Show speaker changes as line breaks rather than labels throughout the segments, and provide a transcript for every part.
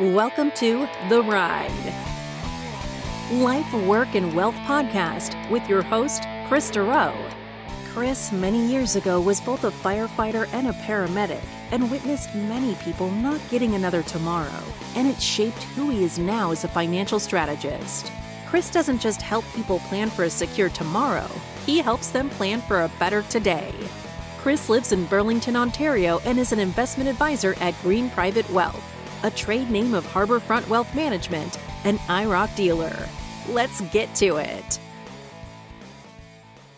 Welcome to The Ride. Life, Work, and Wealth podcast with your host, Kris Dureau. Kris, many years ago, was both a firefighter and a paramedic and witnessed many people not getting another tomorrow, and it shaped who he is now as a financial strategist. Kris doesn't just help people plan for a secure tomorrow, he helps them plan for a better today. Kris lives in Burlington, Ontario, and is an investment advisor at Green Private Wealth a trade name of Harbourfront Wealth Management, an IIROC dealer. Let's get to it.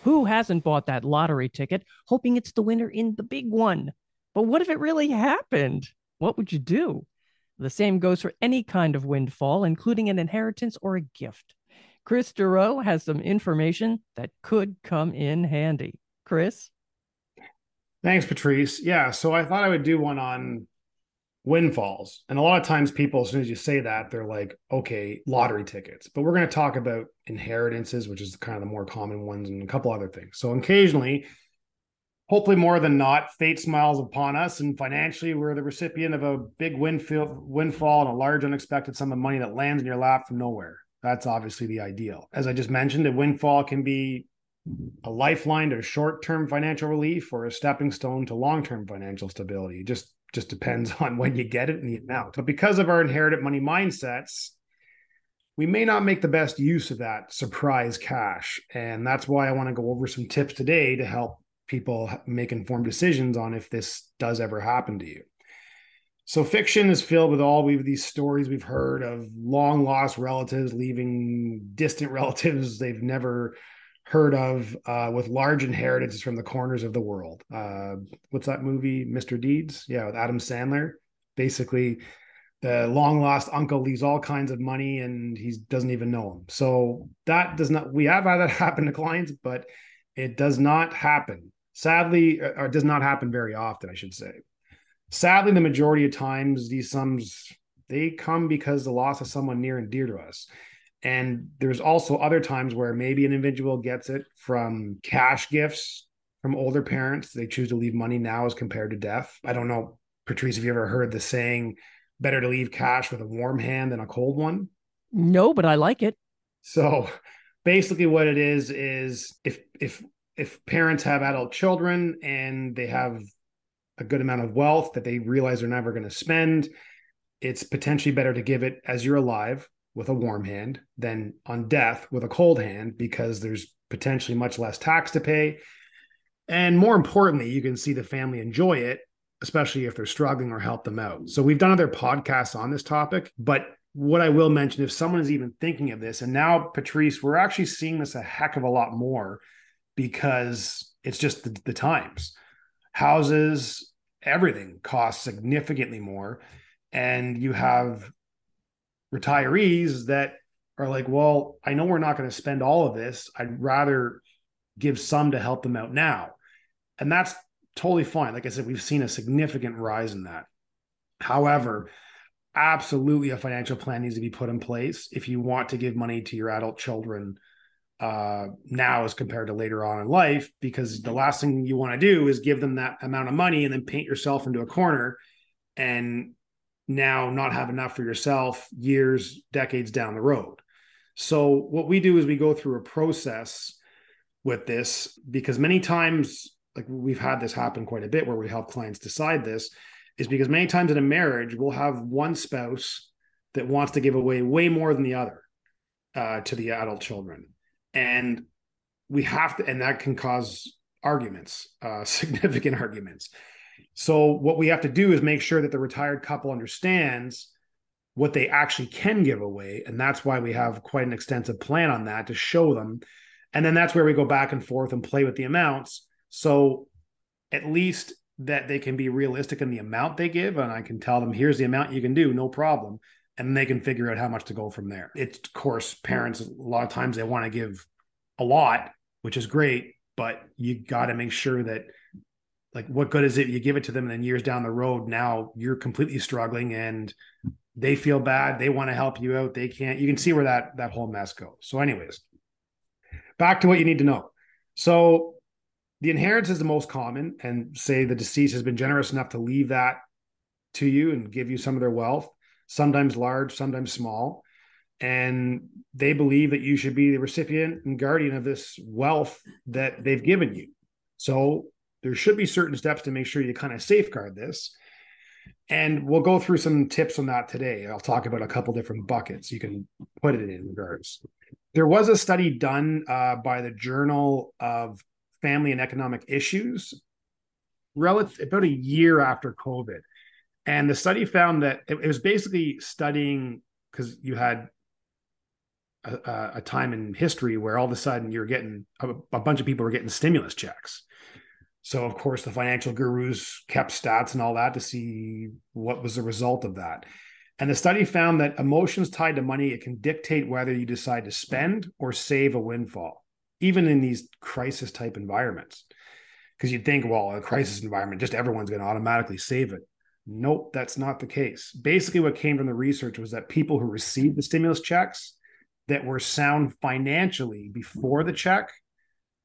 Who hasn't bought that lottery ticket hoping it's the winner in the big one? But what if it really happened? What would you do? The same goes for any kind of windfall, including an inheritance or a gift. Kris Dureau has some information that could come in handy. Kris?
Thanks, Patrice. Yeah, so I thought I would do one on windfalls. And a lot of times, people, as soon as you say that, they're like, okay, lottery tickets. But we're going to talk about inheritances, which is kind of the more common ones, and a couple other things. So occasionally, hopefully more than not, fate smiles upon us, and financially, we're the recipient of a big windfall, windfall and a large unexpected sum of money that lands in your lap from nowhere. That's obviously the ideal. As I just mentioned, a windfall can be a lifeline to short-term financial relief or a stepping stone to long-term financial stability. Just just depends on when you get it and the amount. But because of our inherited money mindsets, we may not make the best use of that surprise cash. And that's why I want to go over some tips today to help people make informed decisions on if this does ever happen to you. So fiction is filled with all of these stories we've heard of long lost relatives leaving distant relatives they've never heard of uh, with large inheritances from the corners of the world. Uh, what's that movie, Mr. Deeds? Yeah, with Adam Sandler. Basically, the long lost uncle leaves all kinds of money and he doesn't even know him. So that does not. We have had that happen to clients, but it does not happen. Sadly, uh, or does not happen very often, I should say. Sadly, the majority of times these sums they come because the loss of someone near and dear to us. And there's also other times where maybe an individual gets it from cash gifts from older parents. They choose to leave money now as compared to death. I don't know, Patrice, have you ever heard the saying, better to leave cash with a warm hand than a cold one?
No, but I like it.
So basically what it is is if if if parents have adult children and they have a good amount of wealth that they realize they're never going to spend, it's potentially better to give it as you're alive with a warm hand than on death with a cold hand because there's potentially much less tax to pay. And more importantly, you can see the family enjoy it, especially if they're struggling or help them out. So we've done other podcasts on this topic, but what I will mention, if someone is even thinking of this, and now Patrice, we're actually seeing this a heck of a lot more because it's just the, the times. Houses, everything costs significantly more. And you have retirees that are like, well, I know we're not going to spend all of this. I'd rather give some to help them out now. And that's totally fine. Like I said, we've seen a significant rise in that. However, absolutely a financial plan needs to be put in place if you want to give money to your adult children uh, now as compared to later on in life, because the last thing you want to do is give them that amount of money and then paint yourself into a corner and now not have enough for yourself years, decades down the road. So, what we do is we go through a process with this because many times, like we've had this happen quite a bit where we help clients decide this, is because many times in a marriage, we'll have one spouse that wants to give away way more than the other uh, to the adult children. And we have to, and that can cause arguments, uh, significant arguments. So what we have to do is make sure that the retired couple understands what they actually can give away. And that's why we have quite an extensive plan on that to show them. And then that's where we go back and forth and play with the amounts. So at least that they can be realistic in the amount they give. And I can tell them, here's the amount you can do, no problem. And they can figure out how much to go from there. It's, of course, parents, a lot of times they want to give a lot, which is great, but you got to make sure that like what good is it you give it to them and then years down the road now you're completely struggling and they feel bad they want to help you out they can't you can see where that that whole mess goes so anyways back to what you need to know so the inheritance is the most common and say the deceased has been generous enough to leave that to you and give you some of their wealth sometimes large, sometimes small. And they believe that you should be the recipient and guardian of this wealth that they've given you. So there should be certain steps to make sure you kind of safeguard this. And we'll go through some tips on that today. I'll talk about a couple different buckets you can put it in regards. There was a study done uh, by the Journal of Family and Economic Issues relative about a year after COVID. And the study found that it, it was basically studying because you had a, a, time in history where all of a sudden you're getting a, a bunch of people were getting stimulus checks so of course the financial gurus kept stats and all that to see what was the result of that. And the study found that emotions tied to money it can dictate whether you decide to spend or save a windfall, even in these crisis type environments. Because you'd think, well, a crisis environment, just everyone's going to automatically save it. Nope, that's not the case. Basically, what came from the research was that people who received the stimulus checks that were sound financially before the check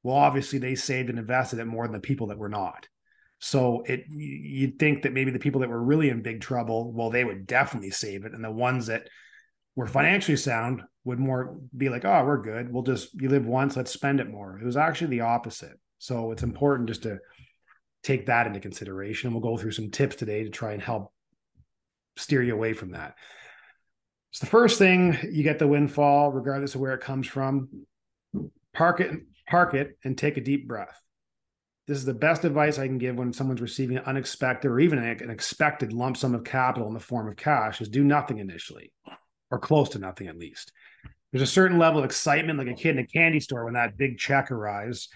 well, obviously they saved and invested it more than the people that were not. So it you'd think that maybe the people that were really in big trouble, well, they would definitely save it, and the ones that were financially sound would more be like, oh, we're good. We'll just you live once, let's spend it more. It was actually the opposite. So it's important just to take that into consideration, and we'll go through some tips today to try and help steer you away from that. So the first thing you get the windfall, regardless of where it comes from. Park it park it and take a deep breath. This is the best advice I can give when someone's receiving an unexpected or even an expected lump sum of capital in the form of cash is do nothing initially or close to nothing at least. There's a certain level of excitement like a kid in a candy store when that big check arrives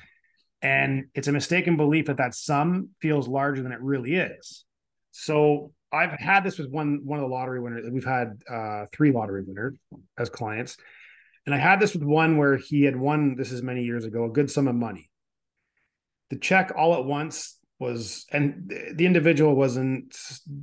and it's a mistaken belief that that sum feels larger than it really is. So I've had this with one one of the lottery winners. We've had uh, three lottery winners as clients, and I had this with one where he had won, this is many years ago, a good sum of money. The check all at once was, and the individual wasn't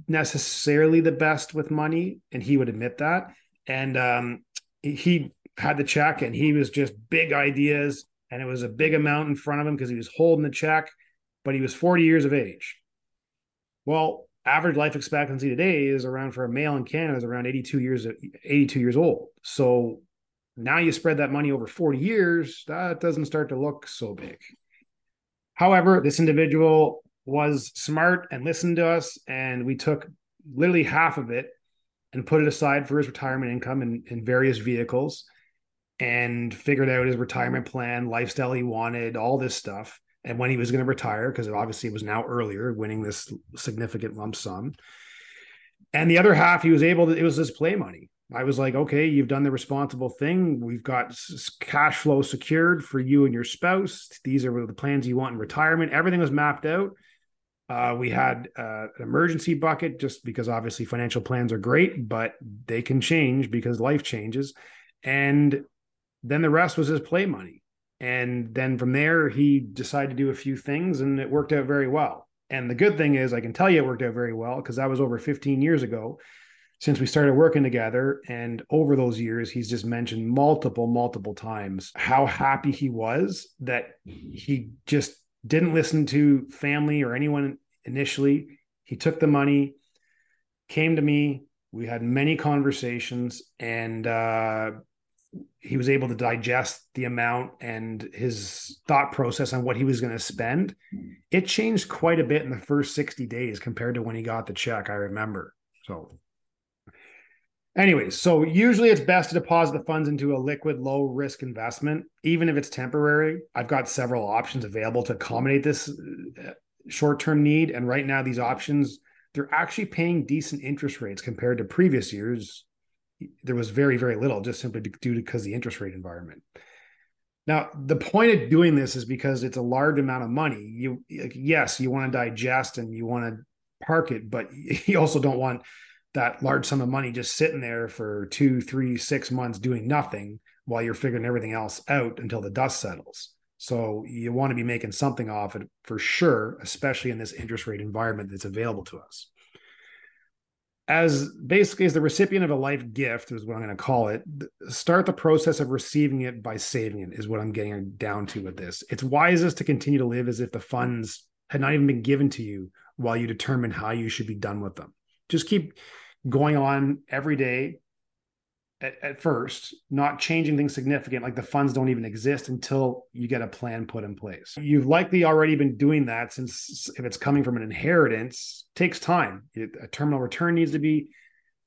necessarily the best with money, and he would admit that. And um, he had the check, and he was just big ideas, and it was a big amount in front of him because he was holding the check, but he was 40 years of age. Well, average life expectancy today is around for a male in Canada is around 82 years 82 years old. So now you spread that money over 40 years, that doesn't start to look so big. However, this individual was smart and listened to us, and we took literally half of it and put it aside for his retirement income in, in various vehicles and figured out his retirement plan, lifestyle he wanted, all this stuff, and when he was going to retire, because obviously it was now earlier, winning this significant lump sum. And the other half, he was able to, it was his play money. I was like, okay, you've done the responsible thing. We've got cash flow secured for you and your spouse. These are the plans you want in retirement. Everything was mapped out. Uh, we had uh, an emergency bucket just because obviously financial plans are great, but they can change because life changes. And then the rest was his play money. And then from there, he decided to do a few things and it worked out very well. And the good thing is, I can tell you it worked out very well because that was over 15 years ago since we started working together. And over those years, he's just mentioned multiple, multiple times how happy he was that he just didn't listen to family or anyone initially. He took the money, came to me. We had many conversations, and uh, he was able to digest the amount and his thought process on what he was going to spend. It changed quite a bit in the first 60 days compared to when he got the check, I remember. So Anyways, so usually it's best to deposit the funds into a liquid, low risk investment, even if it's temporary. I've got several options available to accommodate this uh, short term need. And right now, these options, they're actually paying decent interest rates compared to previous years. There was very, very little just simply due to because the interest rate environment. Now, the point of doing this is because it's a large amount of money. You, yes, you want to digest and you want to park it, but you also don't want that large sum of money just sitting there for two, three, six months doing nothing while you're figuring everything else out until the dust settles. So you want to be making something off it for sure, especially in this interest rate environment that's available to us. As basically as the recipient of a life gift is what I'm going to call it, start the process of receiving it by saving it is what I'm getting down to with this. It's wisest to continue to live as if the funds had not even been given to you while you determine how you should be done with them. Just keep going on every day at, at, first, not changing things significant, like the funds don't even exist until you get a plan put in place. You've likely already been doing that since if it's coming from an inheritance, takes time. A terminal return needs to be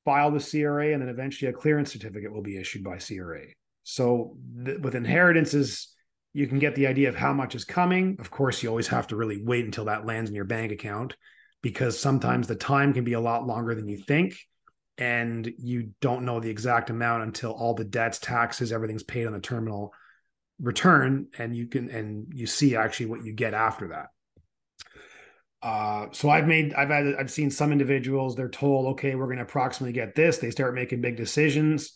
filed with CRA, and then eventually a clearance certificate will be issued by CRA. So th- with inheritances, you can get the idea of how much is coming. Of course, you always have to really wait until that lands in your bank account because sometimes the time can be a lot longer than you think and you don't know the exact amount until all the debts, taxes, everything's paid on the terminal return, and you can and you see actually what you get after that. Uh, so I've made I've had I've seen some individuals they're told okay we're going to approximately get this. They start making big decisions.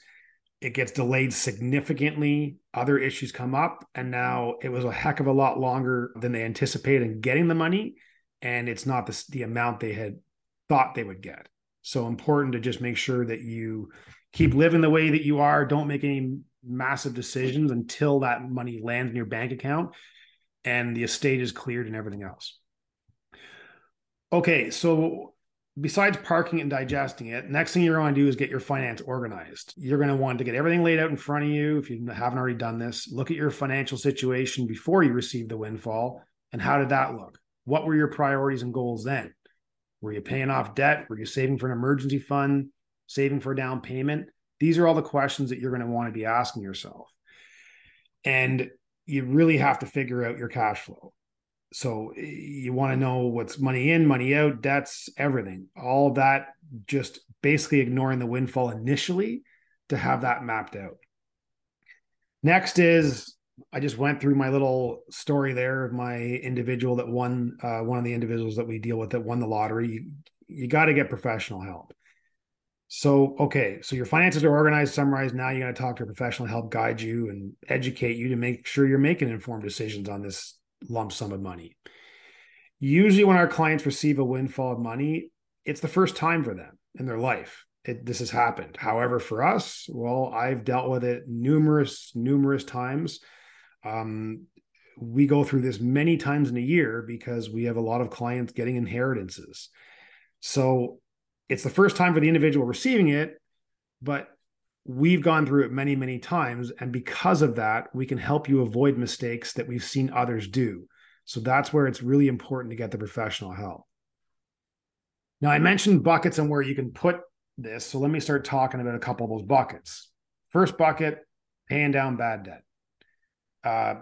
It gets delayed significantly. Other issues come up and now it was a heck of a lot longer than they anticipated in getting the money and it's not the, the amount they had thought they would get so important to just make sure that you keep living the way that you are. Don't make any massive decisions until that money lands in your bank account and the estate is cleared and everything else. Okay, so besides parking and digesting it, next thing you're going to do is get your finance organized. You're going to want to get everything laid out in front of you. If you haven't already done this, look at your financial situation before you receive the windfall and how did that look? What were your priorities and goals then? Were you paying off debt? Were you saving for an emergency fund? Saving for a down payment? These are all the questions that you're going to want to be asking yourself. And you really have to figure out your cash flow. So eh, you want to know what's money in, money out, debts, everything. All that just basically ignoring the windfall initially to have that mapped out. Next is I just went through my little story there of my individual that won uh, one of the individuals that we deal with that won the lottery. You, you got to get professional help. So, okay, so your finances are organized, summarized. Now you got to talk to a professional help guide you and educate you to make sure you're making informed decisions on this lump sum of money. Usually, when our clients receive a windfall of money, it's the first time for them in their life. It, this has happened. However, for us, well, I've dealt with it numerous, numerous times um, we go through this many times in a year because we have a lot of clients getting inheritances. So it's the first time for the individual receiving it, but we've gone through it many, many times. And because of that, we can help you avoid mistakes that we've seen others do. So that's where it's really important to get the professional help. Now, I mentioned buckets and where you can put this. So let me start talking about a couple of those buckets. First bucket, paying down bad debt uh,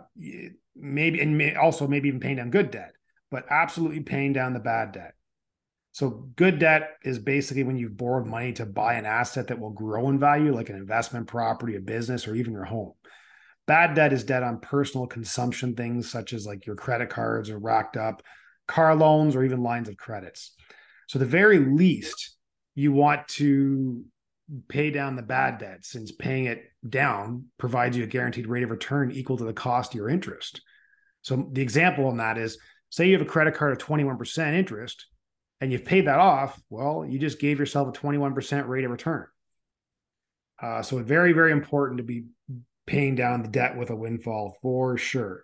maybe and may, also maybe even paying down good debt, but absolutely paying down the bad debt. So good debt is basically when you've borrowed money to buy an asset that will grow in value, like an investment property, a business, or even your home. Bad debt is debt on personal consumption things such as like your credit cards or racked up car loans or even lines of credits. So the very least you want to pay down the bad debt since paying it down provides you a guaranteed rate of return equal to the cost of your interest. So the example on that is say you have a credit card of 21% interest and you've paid that off, well, you just gave yourself a 21% rate of return. Uh, so very, very important to be paying down the debt with a windfall for sure.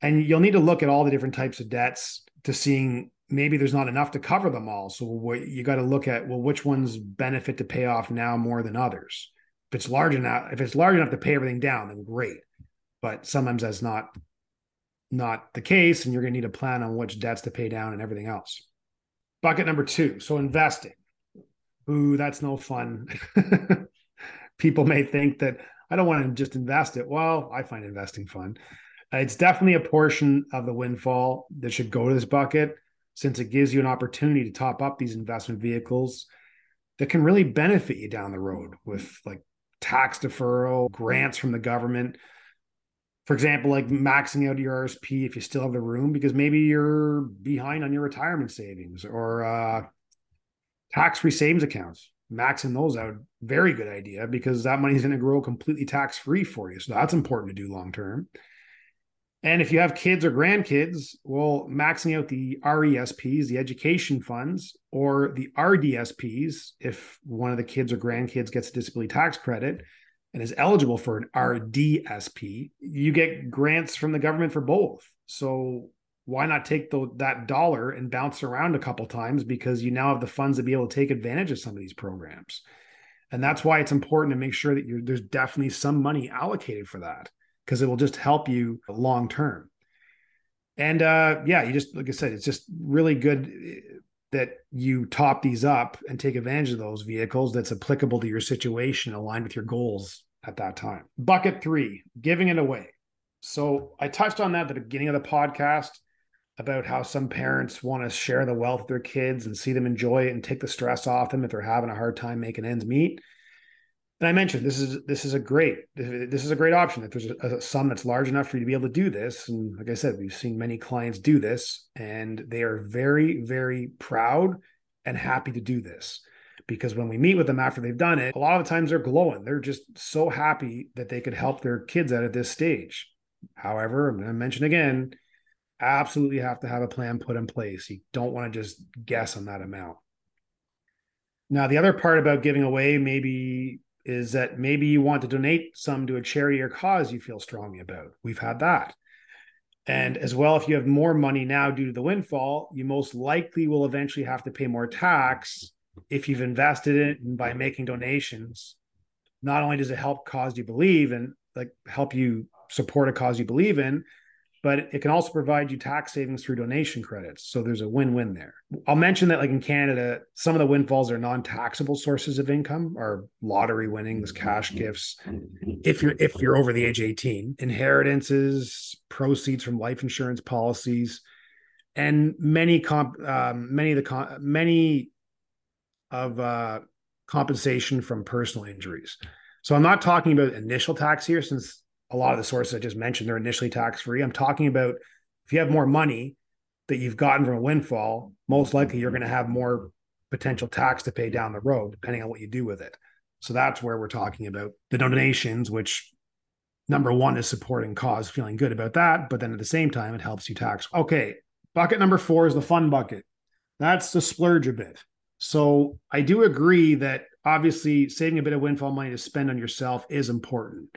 And you'll need to look at all the different types of debts to seeing maybe there's not enough to cover them all. So what you got to look at, well, which ones benefit to pay off now more than others? If it's large enough, if it's large enough to pay everything down, then great. But sometimes that's not not the case, and you're going to need a plan on which debts to pay down and everything else. Bucket number two, so investing. Ooh, that's no fun. People may think that I don't want to just invest it. Well, I find investing fun. It's definitely a portion of the windfall that should go to this bucket since it gives you an opportunity to top up these investment vehicles that can really benefit you down the road with like tax deferral, grants from the government. For example, like maxing out your RSP if you still have the room, because maybe you're behind on your retirement savings or uh, tax free savings accounts. Maxing those out, very good idea because that money is going to grow completely tax free for you. So that's important to do long term. And if you have kids or grandkids, well, maxing out the RESPs, the education funds, or the RDSPs, if one of the kids or grandkids gets a disability tax credit and is eligible for an RDSP, you get grants from the government for both. So why not take the, that dollar and bounce around a couple times because you now have the funds to be able to take advantage of some of these programs. And that's why it's important to make sure that there's definitely some money allocated for that because it will just help you long term. And uh, yeah, you just like I said, it's just really good eh, that you top these up and take advantage of those vehicles that's applicable to your situation, aligned with your goals at that time. Bucket three, giving it away. So I touched on that at the beginning of the podcast about how some parents want to share the wealth of their kids and see them enjoy it and take the stress off them if they're having a hard time making ends meet. And I mentioned this is this is a great this is a great option if there's a, a sum that's large enough for you to be able to do this. And like I said, we've seen many clients do this, and they are very very proud and happy to do this because when we meet with them after they've done it, a lot of the times they're glowing. They're just so happy that they could help their kids out at this stage. However, I'm going to mention again, absolutely have to have a plan put in place. You don't want to just guess on that amount. Now, the other part about giving away maybe is that maybe you want to donate some to a charity or cause you feel strongly about. We've had that. And mm-hmm. as well, if you have more money now due to the windfall, you most likely will eventually have to pay more tax if you've invested it by making donations. Not only does it help cause you believe and like help you support a cause you believe in, but it can also provide you tax savings through donation credits. So there's a win-win there. I'll mention that like in Canada, some of the windfalls are non-taxable sources of income are lottery winnings, cash gifts. If you're if you're over the age 18, inheritances, proceeds from life insurance policies, and many comp um, many of the com- many of uh, compensation from personal injuries. So I'm not talking about initial tax here since a lot of the sources I just mentioned, they're initially tax free. I'm talking about if you have more money that you've gotten from a windfall, most likely you're going to have more potential tax to pay down the road, depending on what you do with it. So that's where we're talking about the donations, which number one is supporting cause, feeling good about that. But then at the same time, it helps you tax. Okay. Bucket number four is the fun bucket. That's the splurge a bit. So I do agree that obviously saving a bit of windfall money to spend on yourself is important.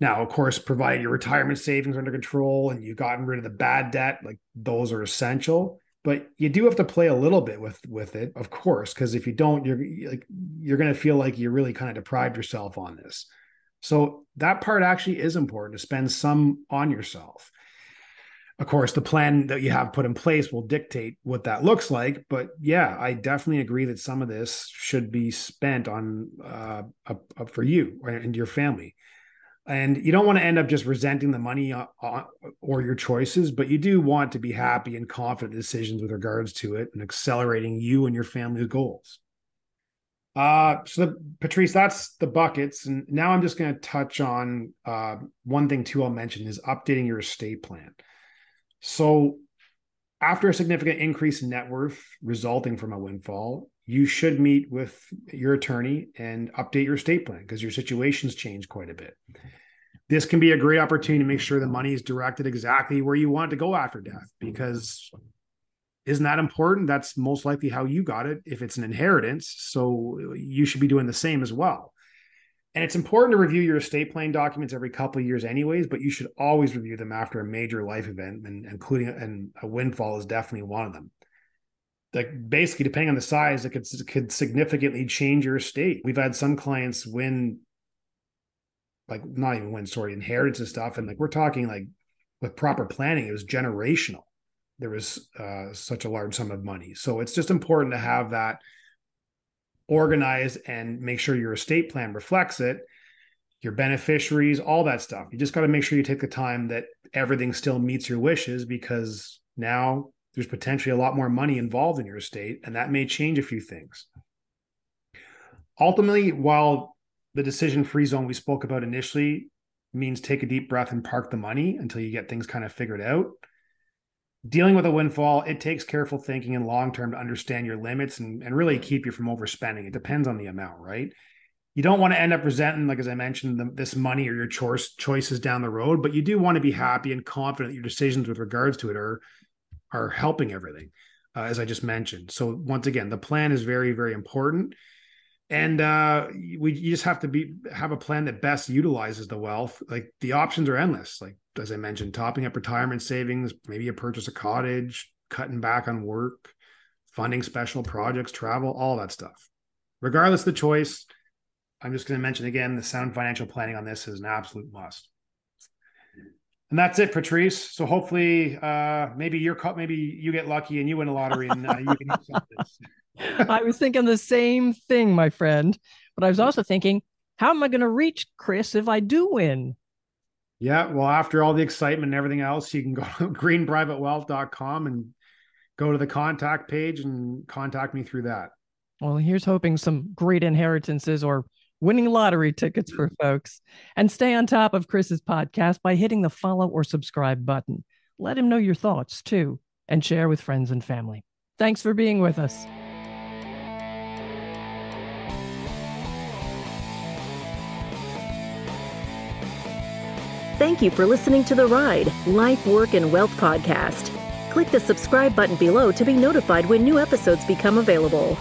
Now, of course, provide your retirement savings under control and you've gotten rid of the bad debt, like those are essential. But you do have to play a little bit with with it, of course, because if you don't, you're like you're going to feel like you really kind of deprived yourself on this. So that part actually is important to spend some on yourself. Of course, the plan that you have put in place will dictate what that looks like. But yeah, I definitely agree that some of this should be spent on uh, for you and your family and you don't want to end up just resenting the money uh, uh, or your choices but you do want to be happy and confident decisions with regards to it and accelerating you and your family's goals. Uh so the, patrice that's the buckets. And now i'm just going to touch on uh one thing too i'll mention is updating your estate plan. So after a significant increase in net worth resulting from a windfall you should meet with your attorney and update your estate plan because your situation's changed quite a bit. This can be a great opportunity to make sure the money is directed exactly where you want to go after death because isn't that important? That's most likely how you got it if it's an inheritance. So you should be doing the same as well. And it's important to review your estate plan documents every couple of years, anyways, but you should always review them after a major life event, and including and a windfall is definitely one of them like basically depending on the size it could, could significantly change your estate. We've had some clients win like not even win sorry inheritance and stuff and like we're talking like with proper planning it was generational. There was uh, such a large sum of money. So it's just important to have that organized and make sure your estate plan reflects it your beneficiaries all that stuff. You just got to make sure you take the time that everything still meets your wishes because now there's potentially a lot more money involved in your estate, and that may change a few things. Ultimately, while the decision free zone we spoke about initially means take a deep breath and park the money until you get things kind of figured out. Dealing with a windfall, it takes careful thinking and long term to understand your limits and, and really keep you from overspending. It depends on the amount, right? You don't want to end up resenting, like as I mentioned, the, this money or your choice choices down the road, but you do want to be mm-hmm. happy and confident that your decisions with regards to it are are helping everything, uh, as I just mentioned. So once again, the plan is very, very important, and uh, we you just have to be have a plan that best utilizes the wealth. Like the options are endless. Like as I mentioned, topping up retirement savings, maybe you purchase a cottage, cutting back on work, funding special projects, travel, all that stuff. Regardless the choice, I'm just going to mention again the sound financial planning on this is an absolute must. And that's it, Patrice. So hopefully, uh, maybe you're caught maybe you get lucky and you win a lottery and uh, you can use this.
I was thinking the same thing, my friend. But I was also thinking, how am I going to reach Kris if I do win?
Yeah, well, after all the excitement and everything else, you can go to greenprivatewealth.com and go to the contact page and contact me through that.
Well, here's hoping some great inheritances or winning lottery tickets for folks. And stay on top of Kris's podcast by hitting the follow or subscribe button. Let him know your thoughts too, and share with friends and family. Thanks for being with us.
Thank you for listening to The Ride Life, Work, and Wealth podcast. Click the subscribe button below to be notified when new episodes become available.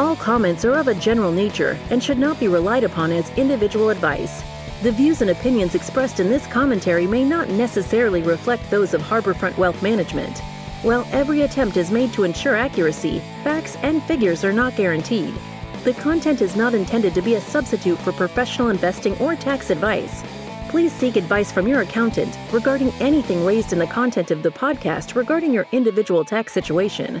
All comments are of a general nature and should not be relied upon as individual advice. The views and opinions expressed in this commentary may not necessarily reflect those of Harbourfront Wealth Management. While every attempt is made to ensure accuracy, facts and figures are not guaranteed. The content is not intended to be a substitute for professional investing or tax advice please seek advice from your accountant regarding anything raised in the content of the podcast regarding your individual tax situation.